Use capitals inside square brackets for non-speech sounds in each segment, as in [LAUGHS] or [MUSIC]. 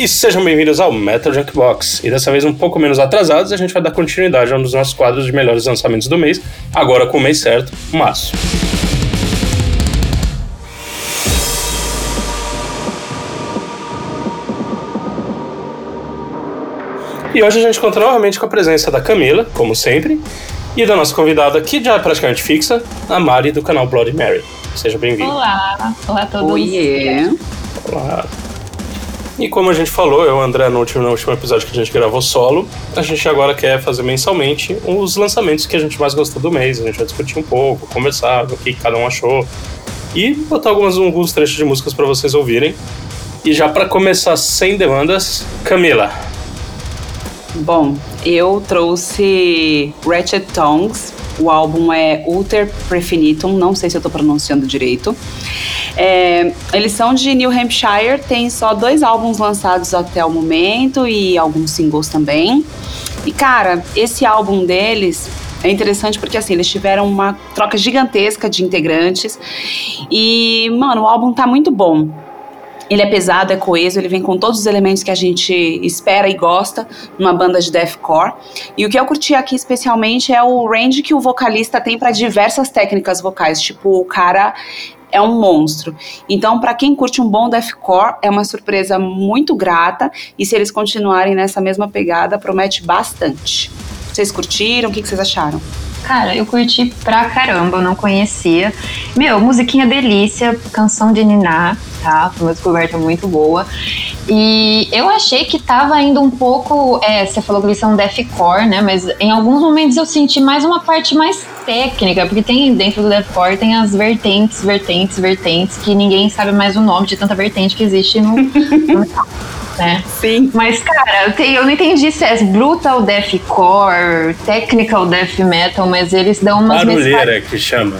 E sejam bem-vindos ao Metal Junkbox. E dessa vez um pouco menos atrasados, a gente vai dar continuidade a um dos nossos quadros de melhores lançamentos do mês, agora com o mês certo, março. E hoje a gente conta novamente com a presença da Camila, como sempre, e da nossa convidada, que já é praticamente fixa, a Mari, do canal Bloody Mary. Seja bem-vindo. Olá, olá a todos. Oiê. Olá. E como a gente falou, eu e o André, no último, no último episódio que a gente gravou solo, a gente agora quer fazer mensalmente os lançamentos que a gente mais gostou do mês. A gente vai discutir um pouco, conversar, o que cada um achou e botar algumas, alguns trechos de músicas para vocês ouvirem. E já para começar sem demandas, Camila. Bom, eu trouxe Ratchet Tongues. O álbum é Ulter Prefinitum, não sei se eu tô pronunciando direito. É, eles são de New Hampshire, tem só dois álbuns lançados até o momento e alguns singles também. E cara, esse álbum deles é interessante porque assim, eles tiveram uma troca gigantesca de integrantes e, mano, o álbum tá muito bom. Ele é pesado, é coeso, ele vem com todos os elementos que a gente espera e gosta numa banda de deathcore. E o que eu curti aqui especialmente é o range que o vocalista tem para diversas técnicas vocais. Tipo, o cara é um monstro. Então, para quem curte um bom deathcore, é uma surpresa muito grata. E se eles continuarem nessa mesma pegada, promete bastante. Vocês curtiram? O que, vocês acharam? Cara, eu curti pra caramba, eu não conhecia. Meu, musiquinha delícia, canção de Niná, tá? Foi uma descoberta muito boa. E eu achei que tava indo um pouco. É, você falou que eles são deathcore, né? Mas em alguns momentos eu senti mais uma parte mais técnica, porque tem dentro do deathcore tem as vertentes, vertentes, vertentes, que ninguém sabe mais o nome de tanta vertente que existe no. no [LAUGHS] né? Sim. Mas, cara, eu, tenho, eu não entendi se é brutal deathcore, technical death metal, mas eles dão umas Barulheira que chama.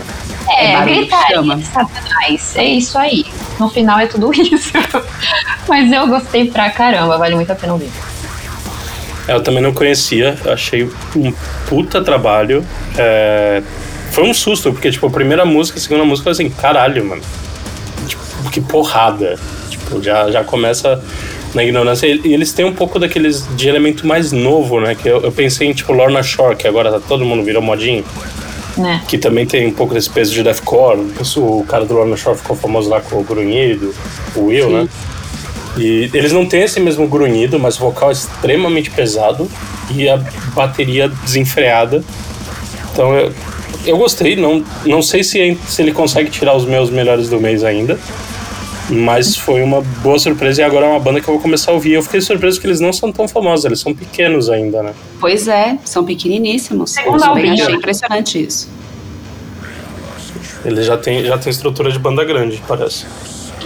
É, É gritaria satanás. É isso aí. No final é tudo [LAUGHS] isso. mas eu gostei pra caramba, vale muito a pena ouvir. Eu também não conhecia, achei um puta trabalho. É, Foi um susto, porque, tipo, a primeira música, a segunda música, eu falei assim, caralho, mano. Tipo, que porrada. Tipo, já, já começa na ignorância. E eles têm um pouco daqueles de elemento mais novo, né? Que eu, eu pensei em, tipo, Lorna Shore, que agora tá todo mundo virou modinho. Né? Que também tem um pouco desse peso de deathcore. O cara do Lorna Shore ficou famoso lá com o grunhido, o Will, Sim. né? E eles não têm esse mesmo grunhido, mas o vocal é extremamente pesado e a bateria desenfreada. Então eu, eu gostei, não, não sei se, se ele consegue tirar os meus melhores do mês ainda, mas foi uma boa surpresa e agora é uma banda que eu vou começar a ouvir. Eu fiquei surpreso que eles não são tão famosos, eles são pequenos ainda, né? Pois é, são pequeniníssimos. Segundo Eu achei impressionante isso. Eles já têm já tem estrutura de banda grande, parece.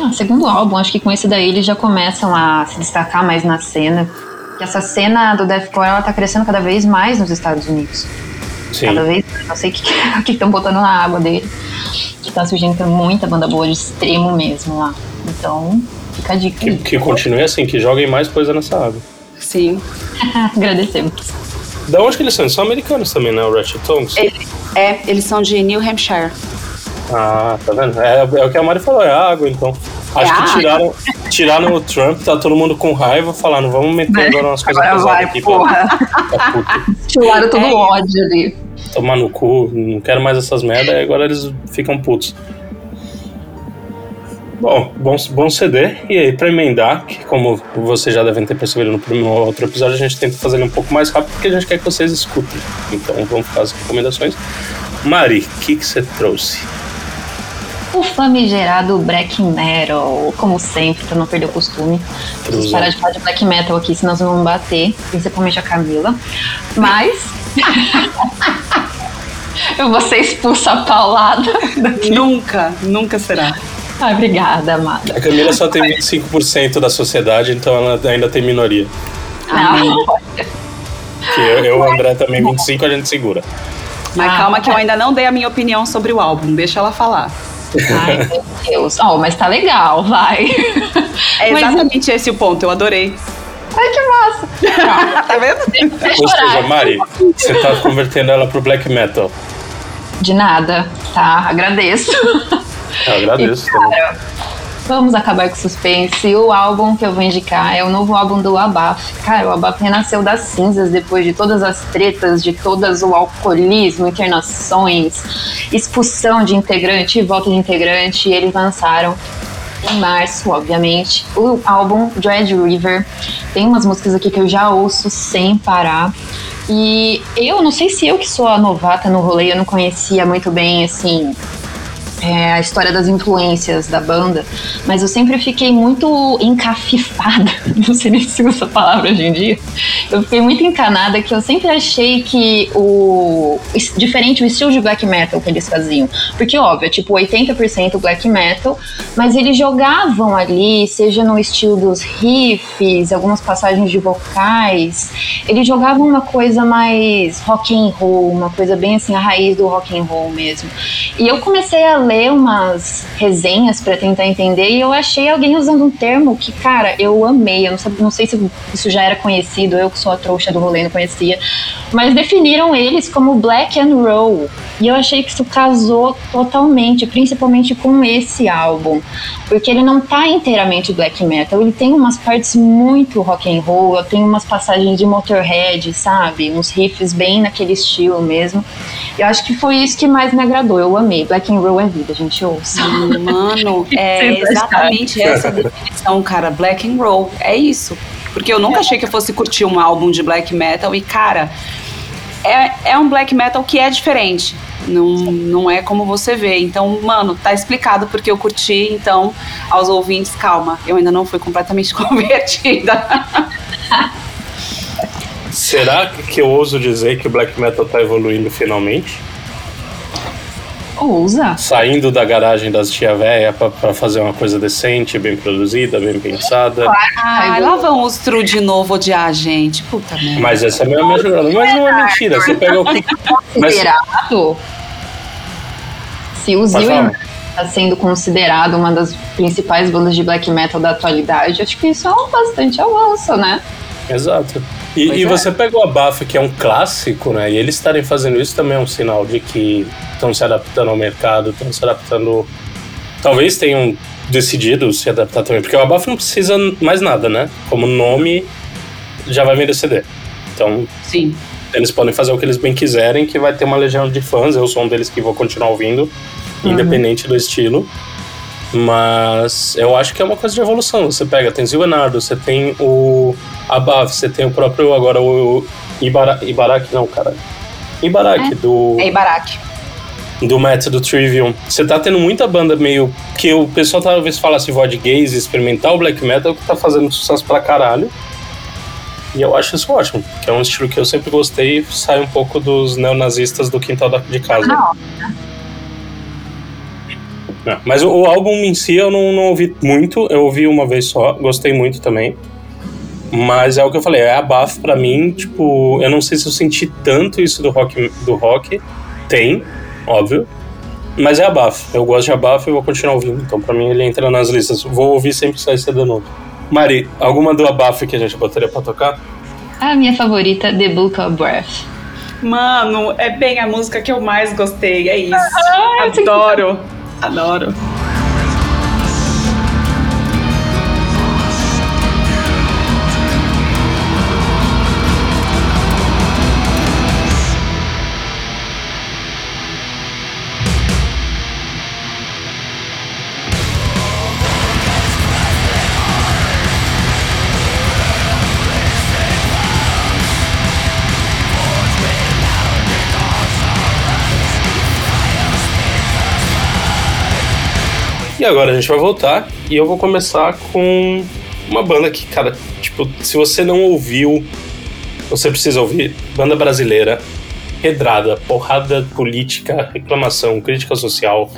Ah, segundo álbum, acho que com esse daí eles já começam a se destacar mais na cena. Que essa cena do deathcore ela tá crescendo cada vez mais nos Estados Unidos. Sim. Cada vez mais. Não sei o que [LAUGHS] estão botando na água dele. Que tá surgindo tem muita banda boa de extremo mesmo lá. Então, fica a dica Que, que continue assim, que joguem mais coisa nessa água. Sim. [LAUGHS] Agradecemos. Da onde que eles são? Eles são americanos também, né? O Ratchet Tongues. Ele- é, eles são de New Hampshire. Ah, tá vendo? É, é o que a Mari falou, é água, então. Acho É que tiraram, tiraram o Trump, tá todo mundo com raiva, falando, vamos meter agora umas coisas Agora pesadas vai, aqui porra. pra, pra [LAUGHS] Tiraram todo É. o ódio ali. tomar no cu, não quero mais essas merdas, e agora eles ficam putos. Bom, bom, bom CD. E aí, pra emendar, que como vocês já devem ter percebido no primeiro outro episódio, a gente tenta fazer ele um pouco mais rápido porque a gente quer que vocês escutem. Então vamos fazer as recomendações. Mari, o que você trouxe? O famigerado black metal, como sempre, pra não perder o costume. Preciso parar de falar de black metal aqui, senão vocês vão bater, principalmente a Camila. Mas. [LAUGHS] eu vou ser expulsa a paulada. Nunca, nunca será. Ai, obrigada, amada. A Camila só tem 25% da sociedade, então ela ainda tem minoria. Não, Que eu, eu o André também, 25, a gente segura. Mas Ah, calma que eu ainda não dei a minha opinião sobre o álbum, deixa ela falar. Ai, meu Deus. Oh, mas tá legal, vai. É Mas- exatamente esse o ponto, eu adorei. Ai, que massa. tá vendo? Ou seja. Mari, você tá convertendo ela pro black metal. De nada, tá? Agradeço. Eu agradeço. E, cara, Vamos acabar com o suspense. O álbum que eu vou indicar é o novo álbum do Abaf. Cara, o Abaf renasceu das cinzas depois de todas as tretas, de todas o alcoolismo, internações, expulsão de integrante e volta de integrante. E eles lançaram em março, obviamente, o álbum Dread River. Tem umas músicas aqui que eu já ouço sem parar. E eu não sei se eu que sou a novata no rolê, eu não conhecia muito bem, assim, é, a história das influências da banda, mas eu sempre fiquei muito encafifada, [LAUGHS] não sei nem se usa essa palavra hoje em dia, eu fiquei muito encanada que eu sempre achei que o diferente o estilo de black metal que eles faziam, porque óbvio, é tipo 80% black metal, mas eles jogavam ali, seja no estilo dos riffs, algumas passagens de vocais, eles jogavam uma coisa mais rock and roll, uma coisa bem assim a raiz do rock and roll mesmo. E eu comecei a ler umas resenhas para tentar entender e eu achei alguém usando um termo que, cara, eu amei. Eu não, não sei se isso já era conhecido, eu que sou a trouxa do rolê não conhecia, mas definiram eles como black and roll. E eu achei que isso casou totalmente, principalmente com esse álbum, porque ele não tá inteiramente black metal, ele tem umas partes muito rock and roll, tem umas passagens de Motorhead, sabe? Uns riffs bem naquele estilo mesmo. Eu acho que foi isso que mais me agradou. Eu amei. Black and roll é vida, a gente ouça. [LAUGHS] Mano, [LAUGHS] é exatamente essa definição, cara. Black and roll, é isso. Porque eu nunca achei que eu fosse curtir um álbum de black metal e, cara, é, é um black metal que é diferente. Não, não é como você vê. Então, mano, tá explicado porque eu curti. Então, aos ouvintes, calma. Eu ainda não fui completamente [LAUGHS] convertida. Será que eu ouso dizer que o black metal tá evoluindo finalmente? Ousa. Saindo da garagem das tia véia pra, pra, fazer uma coisa decente, bem produzida, bem pensada. Ai, lá vão os Tru de novo odiar a gente. Puta merda. Mas essa é a minha, jogada. Mas não é mentira. Você pega o que. [LAUGHS] Considerado. Se o Zil está sendo considerado uma das principais bandas de black metal da atualidade, acho que isso é um bastante avanço, né? Exato. E, e é. você pega o Abaf, que é um clássico, né? E eles estarem fazendo isso também é um sinal de que estão se adaptando ao mercado, estão se adaptando. Talvez tenham decidido se adaptar também, porque o Abaf não precisa mais nada, né? Como nome, já vai vender CD. Então, Sim. eles podem fazer o que eles bem quiserem, que vai ter uma legião de fãs. Eu sou um deles que vou continuar ouvindo, uhum. independente do estilo. Mas eu acho que é uma coisa de evolução. Você pega, tem Zilbenardo, você tem o Abaf, você tem o próprio agora o Ibara, Ibaraki, não, cara. Ibaraki, é. do. É Ibaraki. Do método Trivium. Você tá tendo muita banda meio. que o pessoal talvez falasse voz gaze, experimental black metal, que tá fazendo sucesso pra caralho. E eu acho isso ótimo, que é um estilo que eu sempre gostei e sai um pouco dos neonazistas do quintal de casa. Não. Não, [LAUGHS] mas o, o, álbum em si eu não, não ouvi muito, eu ouvi uma vez só, gostei muito também. Mas é o que eu falei, é a Baf pra mim, tipo, eu não sei se eu senti tanto isso do rock, do rock. Tem, óbvio. Mas é a Baf. Eu gosto de Abaf e vou continuar ouvindo. Então, pra mim, ele entra nas listas. Vou ouvir sempre que sair CD novo. Mari, alguma do Abaf que a gente botaria pra tocar? A minha favorita, The Book of Breath. Mano, é bem a música que eu mais gostei, é isso. Ah, Adoro. Adoro. E agora a gente vai voltar e eu vou começar com uma banda que, cara, tipo, se você não ouviu, você precisa ouvir. Banda brasileira, pedrada, porrada política, reclamação, crítica social.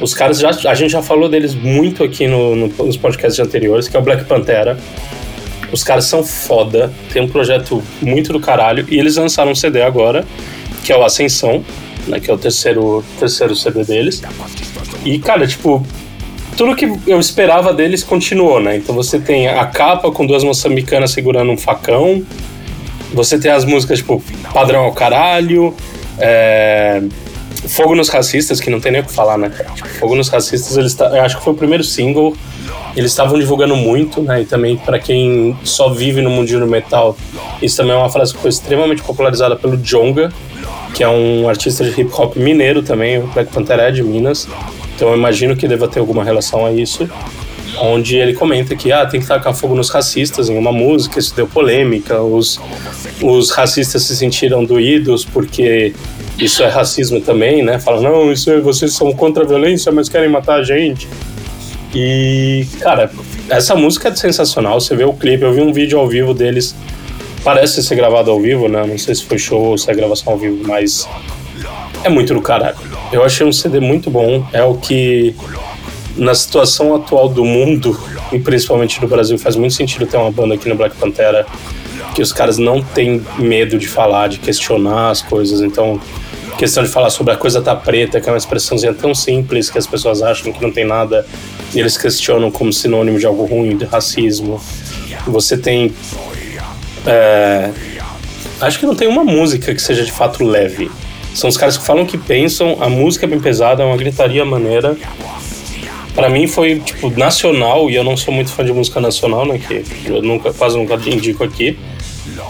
Os caras já. A gente já falou deles muito aqui no, no, nos podcasts anteriores, que é o Black Pantera. Os caras são foda, tem um projeto muito do caralho, e eles lançaram um CD agora, que é o Ascensão, né, que é o terceiro, terceiro CD deles. E, cara, tipo, tudo que eu esperava deles continuou, né? Então você tem a capa com duas moçambicanas segurando um facão, você tem as músicas tipo Padrão ao Caralho, é... Fogo nos Racistas, que não tem nem o que falar, né? Tipo, Fogo nos Racistas, eles eu acho que foi o primeiro single eles estavam divulgando muito, né? E também para quem só vive no mundinho do metal, isso também é uma frase que foi extremamente popularizada pelo Jonga, que é um artista de hip hop mineiro também, o Black Panther é de Minas. Então eu imagino que deva ter alguma relação a isso. Onde ele comenta que ah, tem que tacar fogo nos racistas em uma música, isso deu polêmica, os, os racistas se sentiram doídos porque isso é racismo também, né? Falam, não, isso é, vocês são contra a violência, mas querem matar a gente. E, cara, essa música é sensacional. Você vê o clipe, eu vi um vídeo ao vivo deles. Parece ser gravado ao vivo, né? Não sei se foi show ou se é gravação ao vivo, mas é muito do caralho. Eu achei um CD muito bom. É o que, na situação atual do mundo, e principalmente no Brasil, faz muito sentido ter uma banda aqui no Black Pantera que os caras não têm medo de falar, de questionar as coisas. Então, questão de falar sobre a coisa tá preta, que é uma expressãozinha tão simples que as pessoas acham que não tem nada e eles questionam como sinônimo de algo ruim, de racismo. Você tem. É, acho que não tem uma música que seja de fato leve. São os caras que falam que pensam, a música é bem pesada, é uma gritaria maneira. Para mim foi, tipo, nacional, e eu não sou muito fã de música nacional, né, que eu nunca, quase nunca indico aqui.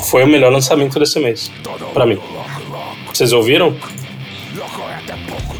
Foi o melhor lançamento desse mês, para mim. Vocês ouviram?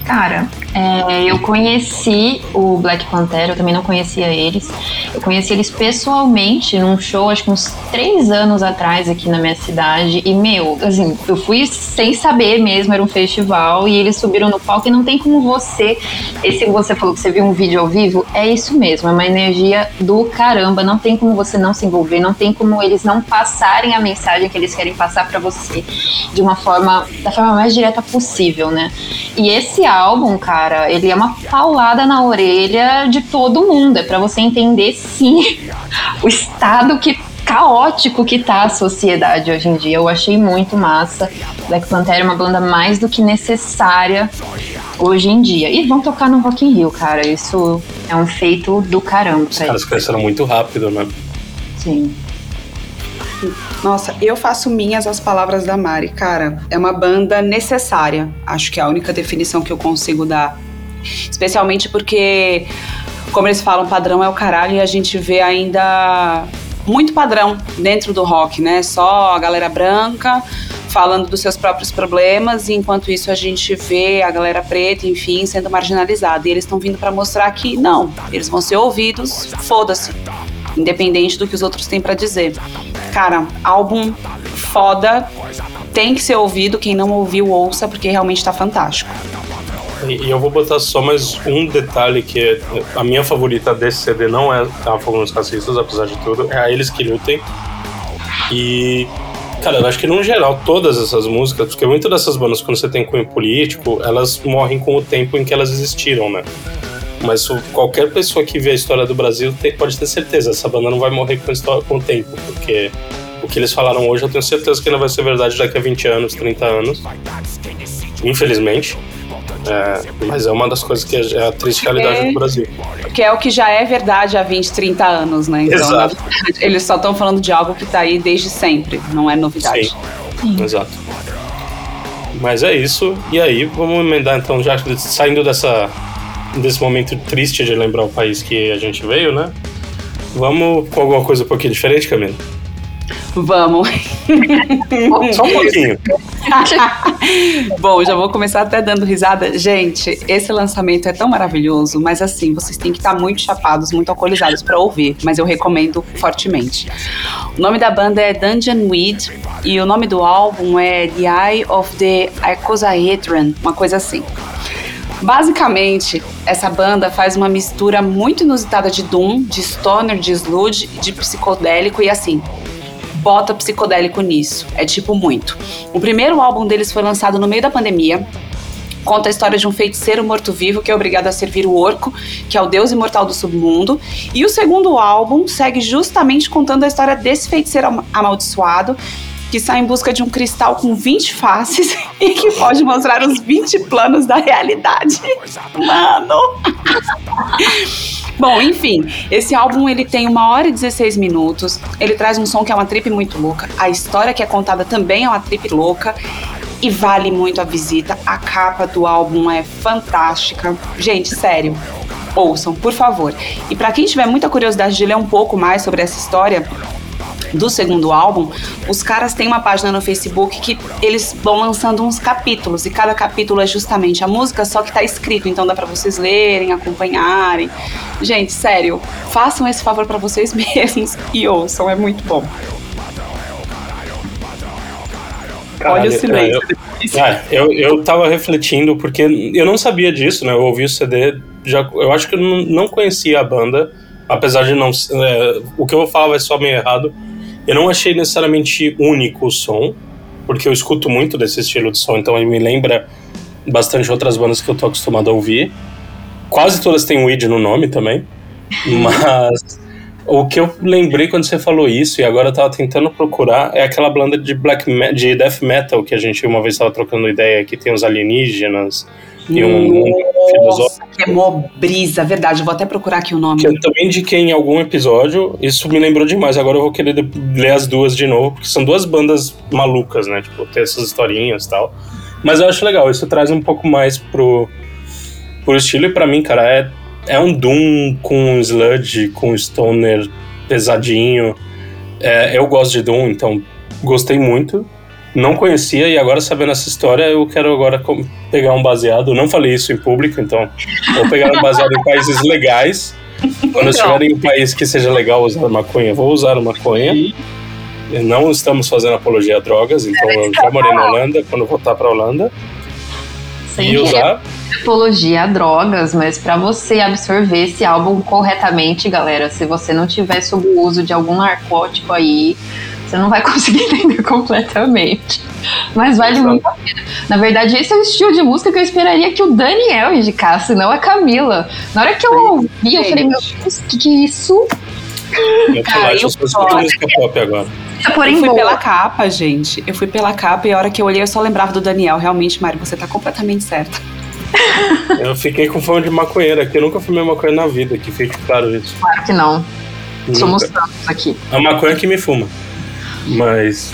Cara, é, eu conheci o Black Panther, eu também não conhecia eles. Eu conheci eles pessoalmente num show, acho que uns três anos atrás aqui na minha cidade. E, meu, assim, eu fui sem saber mesmo, era um festival, e eles subiram no palco e não tem como você. Esse você falou que você viu um vídeo ao vivo, é isso mesmo, é uma energia do caramba. Não tem como você não se envolver, não tem como eles não passarem a mensagem que eles querem passar para você de uma forma, da forma mais direta possível, né? E esse álbum, cara, ele é uma paulada na orelha de todo mundo. É para você entender, sim, [LAUGHS] o estado que caótico que tá a sociedade hoje em dia. Eu achei muito massa. Black Panther é uma banda mais do que necessária hoje em dia. E vão tocar no Rock in Rio, cara. Isso é um feito do caramba. Os caras cresceram muito rápido, né? Sim. Nossa, eu faço minhas as palavras da Mari. Cara, é uma banda necessária. Acho que é a única definição que eu consigo dar. Especialmente porque, como eles falam, padrão é o caralho e a gente vê ainda muito padrão dentro do rock, né? Só a galera branca falando dos seus próprios problemas, e enquanto isso a gente vê a galera preta, enfim, sendo marginalizada. E eles estão vindo para mostrar que não, eles vão ser ouvidos, foda-se independente do que os outros têm para dizer. Cara, álbum foda, tem que ser ouvido, quem não ouviu, ouça, porque realmente tá fantástico. E eu vou botar só mais um detalhe que é, a minha favorita desse CD não é a Fogo nos Racistas, apesar de tudo, é a Eles Que Lutem. E, cara, eu acho que no geral todas essas músicas, porque muitas dessas bandas, quando você tem cunho político, elas morrem com o tempo em que elas existiram, né? Mas qualquer pessoa que vê a história do Brasil tem, pode ter certeza, essa banda não vai morrer com, história, com o tempo, porque o que eles falaram hoje eu tenho certeza que não vai ser verdade daqui a 20 anos, 30 anos. Infelizmente. É, mas é uma das coisas que é a triste realidade é, do Brasil. Que é o que já é verdade há 20, 30 anos, né? Então, Exato. eles só estão falando de algo que está aí desde sempre, não é novidade. Sim. Sim. Exato. Mas é isso. E aí, vamos emendar então, já saindo dessa desse momento triste de lembrar o país que a gente veio, né? Vamos com alguma coisa um pouquinho diferente, Camila? Vamos. [LAUGHS] Só um pouquinho. [LAUGHS] Bom, já vou começar até dando risada. Gente, esse lançamento é tão maravilhoso, mas assim, vocês têm que estar muito chapados, muito alcoolizados para ouvir, mas eu recomendo fortemente. O nome da banda é Dungeon Weed e o nome do álbum é The Eye of the Icosahedron, uma coisa assim. Basicamente, essa banda faz uma mistura muito inusitada de Doom, de Stoner, de Sludge, de psicodélico e assim. Bota psicodélico nisso. É tipo muito. O primeiro álbum deles foi lançado no meio da pandemia, conta a história de um feiticeiro morto-vivo que é obrigado a servir o orco, que é o deus imortal do submundo. E o segundo álbum segue justamente contando a história desse feiticeiro amaldiçoado que sai em busca de um cristal com 20 faces [LAUGHS] e que pode mostrar os 20 planos da realidade. Mano! [LAUGHS] Bom, enfim, esse álbum ele tem uma hora e 16 minutos. Ele traz um som que é uma trip muito louca. A história que é contada também é uma trip louca. E vale muito a visita. A capa do álbum é fantástica. Gente, sério. ouçam, por favor. E para quem tiver muita curiosidade de ler um pouco mais sobre essa história, do segundo álbum, os caras têm uma página no Facebook que eles vão lançando uns capítulos e cada capítulo é justamente a música, só que tá escrito, então dá para vocês lerem, acompanharem. Gente, sério, façam esse favor para vocês [LAUGHS] mesmos e ouçam, é muito bom. Caralho, Olha o silêncio. Eu, é, eu, eu tava refletindo porque eu não sabia disso, né? Eu ouvi o CD, já, eu acho que eu não conhecia a banda, apesar de não. É, o que eu vou falar vai soar meio errado. Eu não achei necessariamente único o som, porque eu escuto muito desse estilo de som, então ele me lembra bastante outras bandas que eu tô acostumado a ouvir. Quase todas têm weed no nome também, [LAUGHS] mas o que eu lembrei quando você falou isso, e agora eu tava tentando procurar, é aquela banda de black de death metal que a gente uma vez tava trocando ideia, que tem os alienígenas e um, filosófico. Que é mó brisa, verdade. Eu vou até procurar aqui o nome. Que eu também indiquei em algum episódio. Isso me lembrou demais. Agora eu vou querer ler as duas de novo, porque são duas bandas malucas, né? Tipo, ter essas historinhas e tal. Mas eu acho legal, isso traz um pouco mais pro, pro estilo, e pra mim, cara, é é um Doom com sludge, com stoner pesadinho. É, eu gosto de Doom, então gostei muito. Não conhecia e agora sabendo essa história eu quero agora pegar um baseado. Não falei isso em público, então vou pegar um baseado em países legais. Quando estiver em um país que seja legal usar maconha, vou usar maconha. Não estamos fazendo apologia a drogas, então eu já morei na Holanda. Quando voltar para a Holanda, Sim, e usar apologia a drogas, mas para você absorver esse álbum corretamente, galera, se você não tiver sob o uso de algum narcótico aí, você não vai [LAUGHS] conseguir entender completamente. Mas vale Exato. muito a pena. Na verdade, esse é o estilo de música que eu esperaria que o Daniel indicasse, não a Camila. Na hora que eu ouvi, eu falei, meu Deus, o que, que é isso? Eu só música pop agora. Porém, eu fui boa. pela capa, gente. Eu fui pela capa e a hora que eu olhei eu só lembrava do Daniel. Realmente, Mari, você tá completamente certa. [LAUGHS] Eu fiquei com fome de maconheira, que eu nunca fumei maconha na vida, que fique claro isso. Claro que não. Nunca. Somos tantos aqui. A maconha que me fuma. Mas.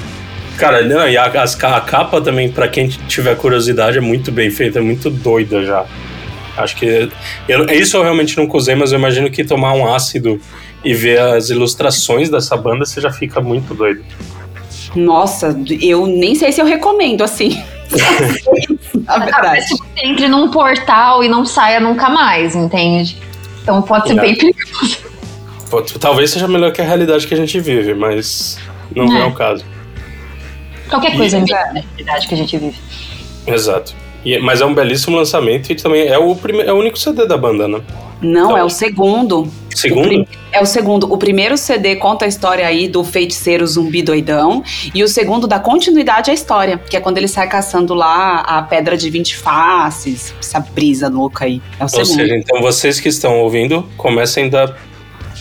Cara, não, e a, a, a capa também, para quem tiver curiosidade, é muito bem feita, é muito doida já. Acho que. Eu, isso eu realmente não usei, mas eu imagino que tomar um ácido e ver as ilustrações dessa banda, você já fica muito doido. Nossa, eu nem sei se eu recomendo assim. [LAUGHS] Na verdade. Se você entre num portal e não saia nunca mais, entende? Então pode ser é. bem perigoso. Talvez seja melhor que a realidade que a gente vive, mas não é, é o caso. Qualquer coisa e, é melhor a realidade que a gente vive. Exato. E, mas é um belíssimo lançamento e também é o, prime, é o único CD da banda, né? Não, então, é o segundo. Segundo? O é o segundo. O primeiro CD conta a história aí do feiticeiro zumbi doidão. E o segundo dá continuidade à história, que é quando ele sai caçando lá a pedra de 20 faces. Essa brisa louca aí. É o Ou segundo. seja, então vocês que estão ouvindo, comecem da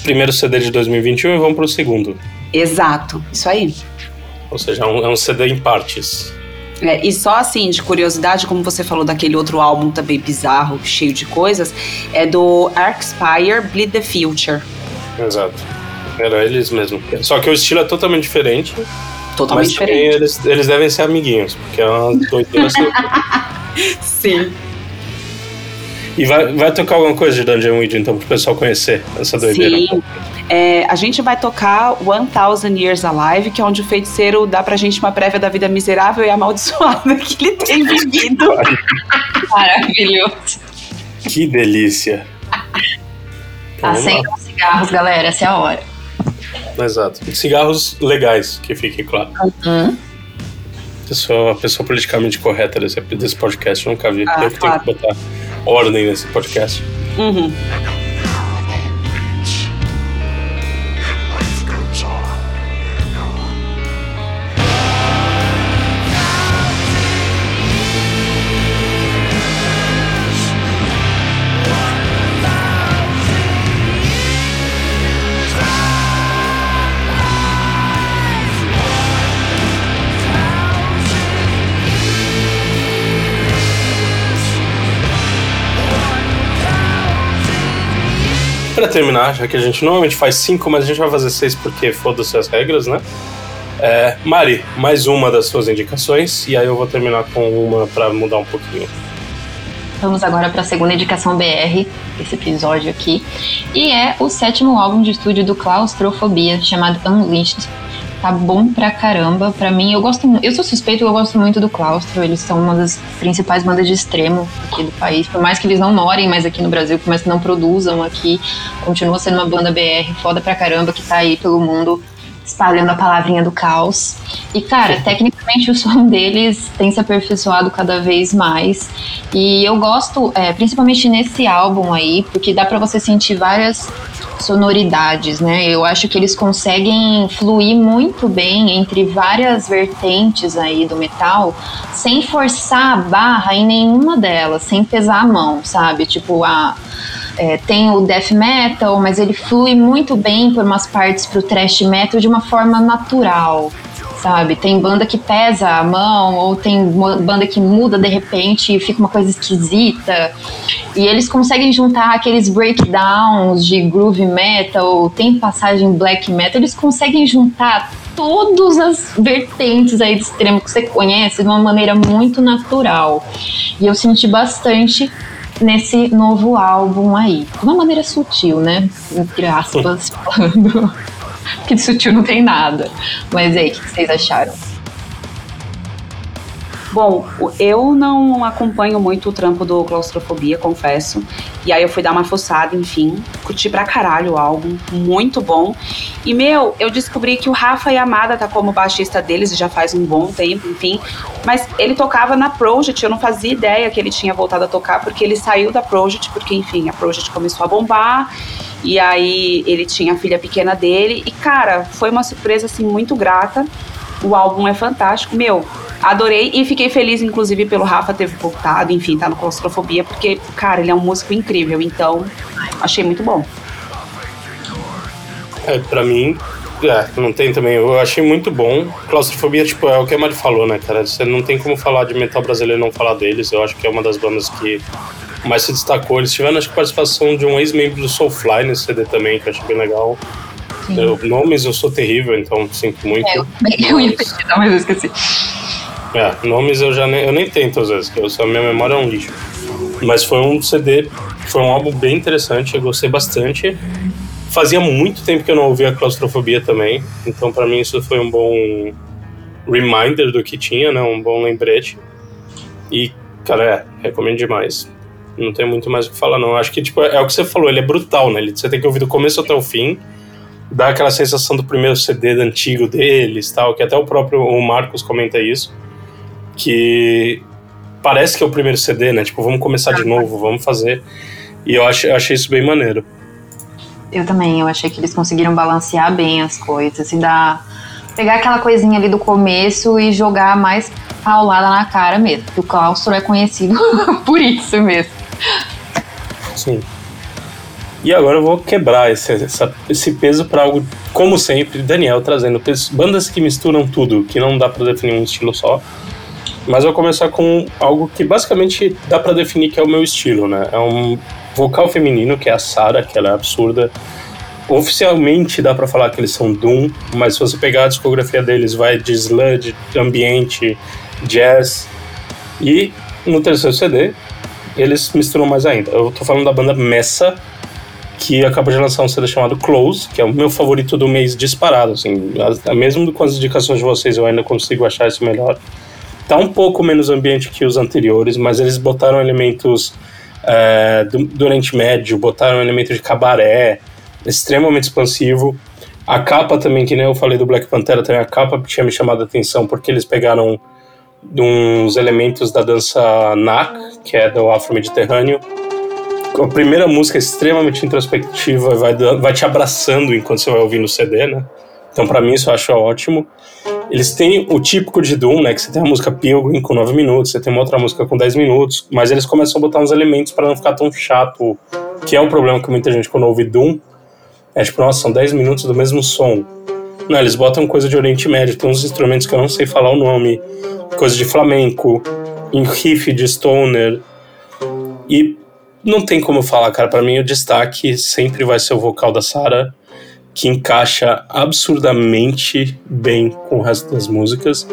primeiro CD de 2021 e vão pro segundo. Exato, isso aí. Ou seja, é um, é um CD em partes. É, e só assim, de curiosidade, como você falou daquele outro álbum também bizarro, cheio de coisas, é do Arcspire Bleed the Future. Exato. Era eles mesmo. Só que o estilo é totalmente diferente. Totalmente mas diferente. Eles, eles devem ser amiguinhos, porque é uma doideira. [LAUGHS] Sim. E vai, vai tocar alguma coisa de Dungeon Weed, então, pro pessoal conhecer essa doideira? Sim. É, a gente vai tocar One Thousand Years Alive, que é onde o feiticeiro dá pra gente uma prévia da vida miserável e amaldiçoada que ele tem vivido. [LAUGHS] Maravilhoso. Que delícia. Acendam cigarros, galera, essa é a hora. Exato. Cigarros legais, que fique claro. Uhum. Eu sou a pessoa politicamente correta desse, desse podcast, eu nunca vi. Ah, eu que claro. tenho que botar ordem nesse podcast. Uhum. Terminar, já que a gente normalmente faz cinco, mas a gente vai fazer seis porque foda-se as regras, né? É, Mari, mais uma das suas indicações, e aí eu vou terminar com uma para mudar um pouquinho. Vamos agora para a segunda indicação BR, esse episódio aqui. E é o sétimo álbum de estúdio do Claustrofobia, chamado Unleashed. Tá bom pra caramba. Pra mim, eu gosto Eu sou suspeito, eu gosto muito do Claustro. Eles são uma das principais bandas de extremo aqui do país. Por mais que eles não morem mais aqui no Brasil, por mais que não produzam aqui, continua sendo uma banda BR foda pra caramba que tá aí pelo mundo espalhando a palavrinha do caos. E, cara, tecnicamente o som deles tem se aperfeiçoado cada vez mais. E eu gosto, é, principalmente nesse álbum aí, porque dá para você sentir várias sonoridades, né? Eu acho que eles conseguem fluir muito bem entre várias vertentes aí do metal, sem forçar a barra em nenhuma delas, sem pesar a mão, sabe? Tipo, a é, tem o death metal, mas ele flui muito bem por umas partes pro thrash metal de uma forma natural, sabe? Tem banda que pesa a mão, ou tem banda que muda de repente e fica uma coisa esquisita. E eles conseguem juntar aqueles breakdowns de groove metal, tem passagem black metal, eles conseguem juntar todas as vertentes aí do extremo que você conhece de uma maneira muito natural. E eu senti bastante nesse novo álbum aí. De uma maneira sutil, né? Entre aspas, [LAUGHS] falando. [LAUGHS] que de sutil não tem nada. Mas aí, o que vocês acharam? Bom, eu não acompanho muito o trampo do Claustrofobia, confesso. E aí eu fui dar uma fuçada, enfim. Curti pra caralho o álbum, muito bom. E, meu, eu descobri que o Rafa Yamada tá como baixista deles já faz um bom tempo, enfim. Mas ele tocava na Project, eu não fazia ideia que ele tinha voltado a tocar, porque ele saiu da Project, porque, enfim, a Project começou a bombar. E aí ele tinha a filha pequena dele. E, cara, foi uma surpresa, assim, muito grata. O álbum é fantástico. Meu, Adorei e fiquei feliz, inclusive, pelo Rafa ter voltado, enfim, tá no Claustrofobia, porque, cara, ele é um músico incrível, então achei muito bom. É, pra mim, é, não tem também. Eu achei muito bom. Claustrofobia, tipo, é o que a Mari falou, né, cara? Você não tem como falar de metal brasileiro e não falar deles. Eu acho que é uma das bandas que mais se destacou. Eles tiveram, acho que, participação de um ex-membro do Soulfly nesse CD também, que eu achei bem legal. Eu, nomes eu sou terrível, então sinto muito. É, eu, eu ia pesquisar, mas eu esqueci. É, nomes eu já nem, eu nem tento às vezes, porque a minha memória é um lixo. Mas foi um CD, foi um álbum bem interessante, eu gostei bastante. Fazia muito tempo que eu não ouvia claustrofobia também, então para mim isso foi um bom reminder do que tinha, né? Um bom lembrete. E, cara, é, recomendo demais. Não tem muito mais o que falar, não. Acho que, tipo, é o que você falou, ele é brutal, né? Você tem que ouvir do começo até o fim dá aquela sensação do primeiro CD antigo deles, tal, que até o próprio o Marcos comenta isso que parece que é o primeiro CD, né? Tipo, vamos começar de novo, vamos fazer. E eu achei, achei isso bem maneiro. Eu também, eu achei que eles conseguiram balancear bem as coisas e dar. Pegar aquela coisinha ali do começo e jogar mais paulada na cara mesmo. Porque o claustro é conhecido [LAUGHS] por isso mesmo. Sim. E agora eu vou quebrar esse, essa, esse peso para algo, como sempre, Daniel trazendo bandas que misturam tudo, que não dá para definir um estilo só. Mas eu vou começar com algo que basicamente dá para definir que é o meu estilo, né? É um vocal feminino, que é a Sarah, que ela é absurda. Oficialmente dá para falar que eles são Doom, mas se você pegar a discografia deles, vai de sludge, ambiente, jazz. E no terceiro CD, eles misturam mais ainda. Eu tô falando da banda Messa, que acabou de lançar um CD chamado Close, que é o meu favorito do mês disparado, assim. Mesmo com as indicações de vocês, eu ainda consigo achar esse melhor. Tá um pouco menos ambiente que os anteriores, mas eles botaram elementos é, do, do Oriente Médio, botaram elementos de cabaré, extremamente expansivo. A capa também, que nem eu falei do Black Panther, também a capa tinha me chamado a atenção porque eles pegaram uns elementos da dança Nak, que é do Afro-Mediterrâneo. A primeira música é extremamente introspectiva, vai, vai te abraçando enquanto você vai ouvindo o CD, né? Então, para mim, isso eu acho ótimo. Eles têm o típico de Doom, né? Que você tem a música Pilgrim com 9 minutos, você tem uma outra música com 10 minutos, mas eles começam a botar uns elementos para não ficar tão chato, que é o problema que muita gente quando ouve Doom. É tipo, nossa, são 10 minutos do mesmo som. Não, eles botam coisa de Oriente Médio, tem uns instrumentos que eu não sei falar o nome, coisa de flamenco, riff de stoner. E não tem como falar, cara. Para mim, o destaque sempre vai ser o vocal da Sarah que encaixa absurdamente bem com o resto das músicas.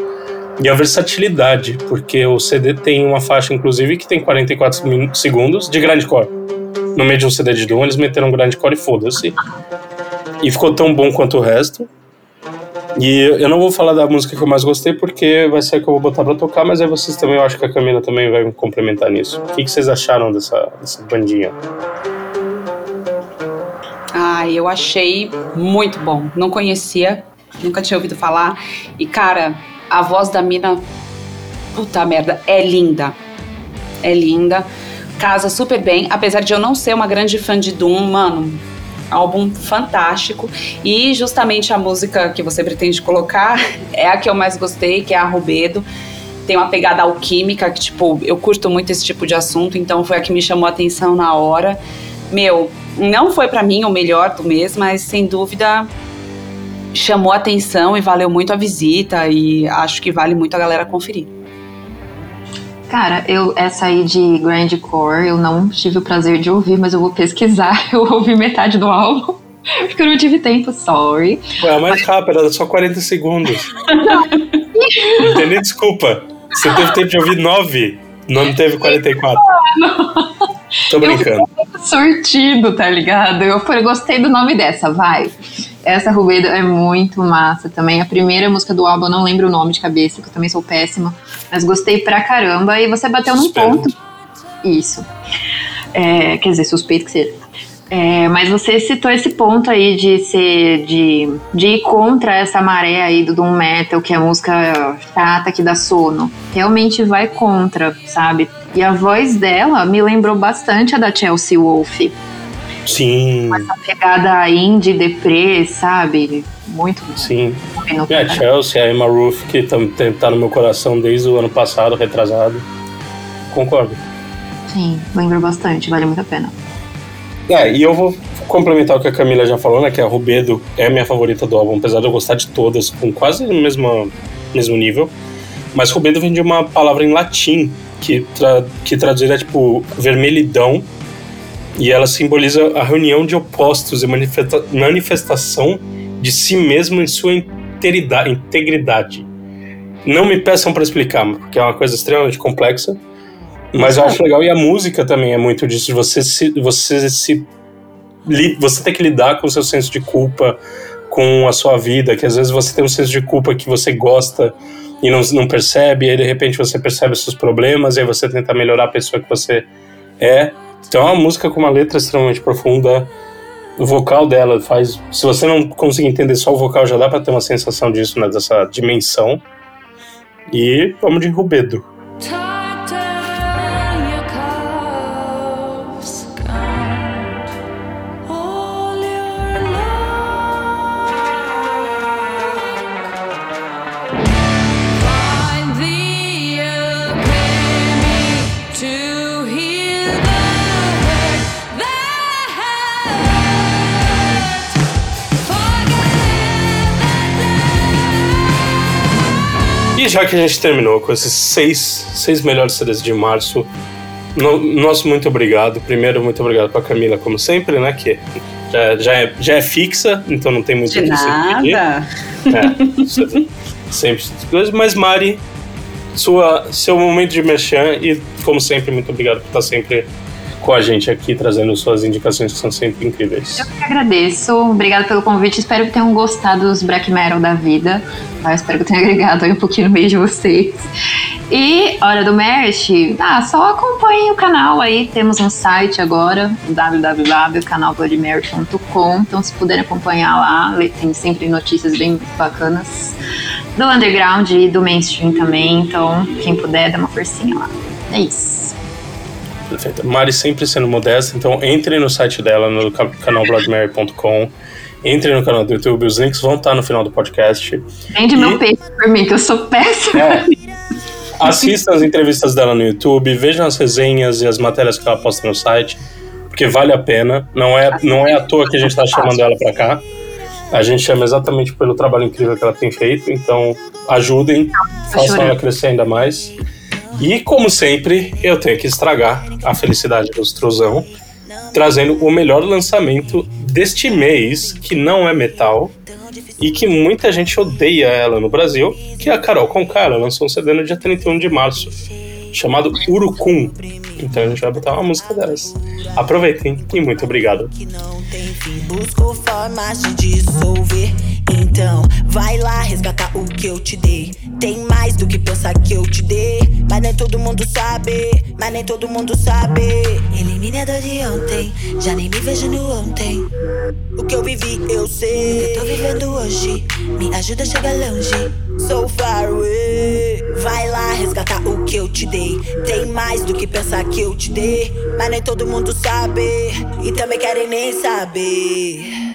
e a versatilidade, porque o CD tem uma faixa, inclusive, que tem 44 segundos de grande core. No meio de um CD de Doom, eles meteram um grande core e foda-se. E ficou tão bom quanto o resto. E eu não vou falar da música que eu mais gostei, porque vai ser a que eu vou botar pra tocar, mas aí vocês também, eu acho que a Camila também vai me complementar nisso. O que, que vocês acharam dessa, dessa bandinha? Ah, eu achei muito bom. Não conhecia, nunca tinha ouvido falar. E, cara, a voz da mina, puta merda, é linda. É linda. Casa super bem. Apesar de eu não ser uma grande fã de Doom, mano, álbum fantástico. E justamente a música que você pretende colocar é a que eu mais gostei, que é a Rubedo. Tem uma pegada alquímica, que, tipo, eu curto muito esse tipo de assunto, então foi a que me chamou a atenção na hora. Meu, não foi para mim o melhor do mês, mas sem dúvida chamou a atenção e valeu muito a visita e acho que vale muito a galera conferir. Cara, eu essa aí de Grindcore eu não tive o prazer de ouvir, mas eu vou pesquisar. [LAUGHS] Eu ouvi metade do álbum. Porque eu não tive tempo, sorry. Ué, é mais rápido, era só 40 segundos. [LAUGHS] Entendeu? Desculpa. Você teve tempo de ouvir 9, não teve 44. Não. Tô brincando. Eu sortido, tá ligado? Eu, eu gostei do nome dessa, vai. Essa Rubedo é muito massa também. A primeira música do álbum, eu não lembro o nome de cabeça, que eu também sou péssima. Mas gostei pra caramba. E você bateu num Espero. ponto. Isso. É, quer dizer, suspeito que seja. É, mas você citou esse ponto aí de ser de, de ir contra essa maré aí do Doom Metal, que é a música chata que dá sono. Realmente vai contra, sabe? E a voz dela me lembrou bastante a da Chelsea Wolfe. Sim. Com essa pegada indie, deprê, sabe? Muito Sim. E a Chelsea, a Emma Ruth, que tá, tá no meu coração desde o ano passado, retrasado. Concordo. Sim, lembro bastante, vale muito a pena. É, e eu vou complementar o que a Camila já falou, né? Que a Rubedo é a minha favorita do álbum, apesar de eu gostar de todas, com quase o mesmo, mesmo nível. Mas Rubedo vem de uma palavra em latim, que, tra que traduzida é tipo vermelhidão, e ela simboliza a reunião de opostos e manifesta manifestação de si mesmo em sua integridade. Não me peçam para explicar, porque é uma coisa extremamente complexa, mas eu acho legal. E a música também é muito disso, você se, você se você tem que lidar com o seu senso de culpa, com a sua vida, que às vezes você tem um senso de culpa que você gosta e não, não percebe, e aí de repente você percebe seus problemas, e aí você tenta melhorar a pessoa que você é. Então é uma música com uma letra extremamente profunda. O vocal dela faz. Se você não conseguir entender só o vocal, já dá para ter uma sensação disso, né, dessa dimensão. E vamos de Rubedo. Já que a gente terminou com esses seis, seis melhores CDs de março, no, nosso muito obrigado. Primeiro, muito obrigado pra Camila, como sempre, né? Que já, já, é, já é fixa, então não tem muito de nada. É, sempre coisas. Mas Mari, sua, seu momento de merchan e, como sempre, muito obrigado por estar sempre com a gente aqui, trazendo suas indicações que são sempre incríveis. Eu que agradeço, obrigado pelo convite, espero que tenham gostado dos Black Metal da vida, tá? espero que tenha [LAUGHS] agregado um pouquinho no meio de vocês. E hora do merch, ah, só acompanhem o canal aí, temos um site agora, www.canalbloodmerch.com, então se puderem acompanhar lá, tem sempre notícias bem bacanas do underground e do mainstream também, então quem puder dá uma forcinha lá. É isso. Mari sempre sendo modesta, então entre no site dela, no canal bloodmary.com. Entre no canal do YouTube, os links vão estar no final do podcast. Vende e... meu peito por mim, que eu sou péssima. É. Assistam as entrevistas dela no YouTube, vejam as resenhas e as matérias que ela posta no site, porque vale a pena. Não é, não é à toa que a gente está chamando ela para cá. A gente chama exatamente pelo trabalho incrível que ela tem feito, então ajudem, façam ela crescer ainda mais. E, como sempre, eu tenho que estragar a felicidade do Struzão, trazendo o melhor lançamento deste mês, que não é metal, e que muita gente odeia ela no Brasil, que é a Carol Conká. Ela lançou um CD no dia 31 de março, chamado Urucum. Então a gente vai botar uma música delas. Aproveitem e muito obrigado. O que eu te dei. Tem mais do que pensar que eu te dei. Mas nem todo mundo sabe, mas nem todo mundo sabe. Elimine a dor de ontem, já nem me vejo no ontem. O que eu vivi, eu sei. O que eu tô vivendo hoje, me ajuda a chegar longe. So far away. Vai lá resgatar o que eu te dei. Tem mais do que pensar que eu te dei. Mas nem todo mundo sabe, e também querem nem saber.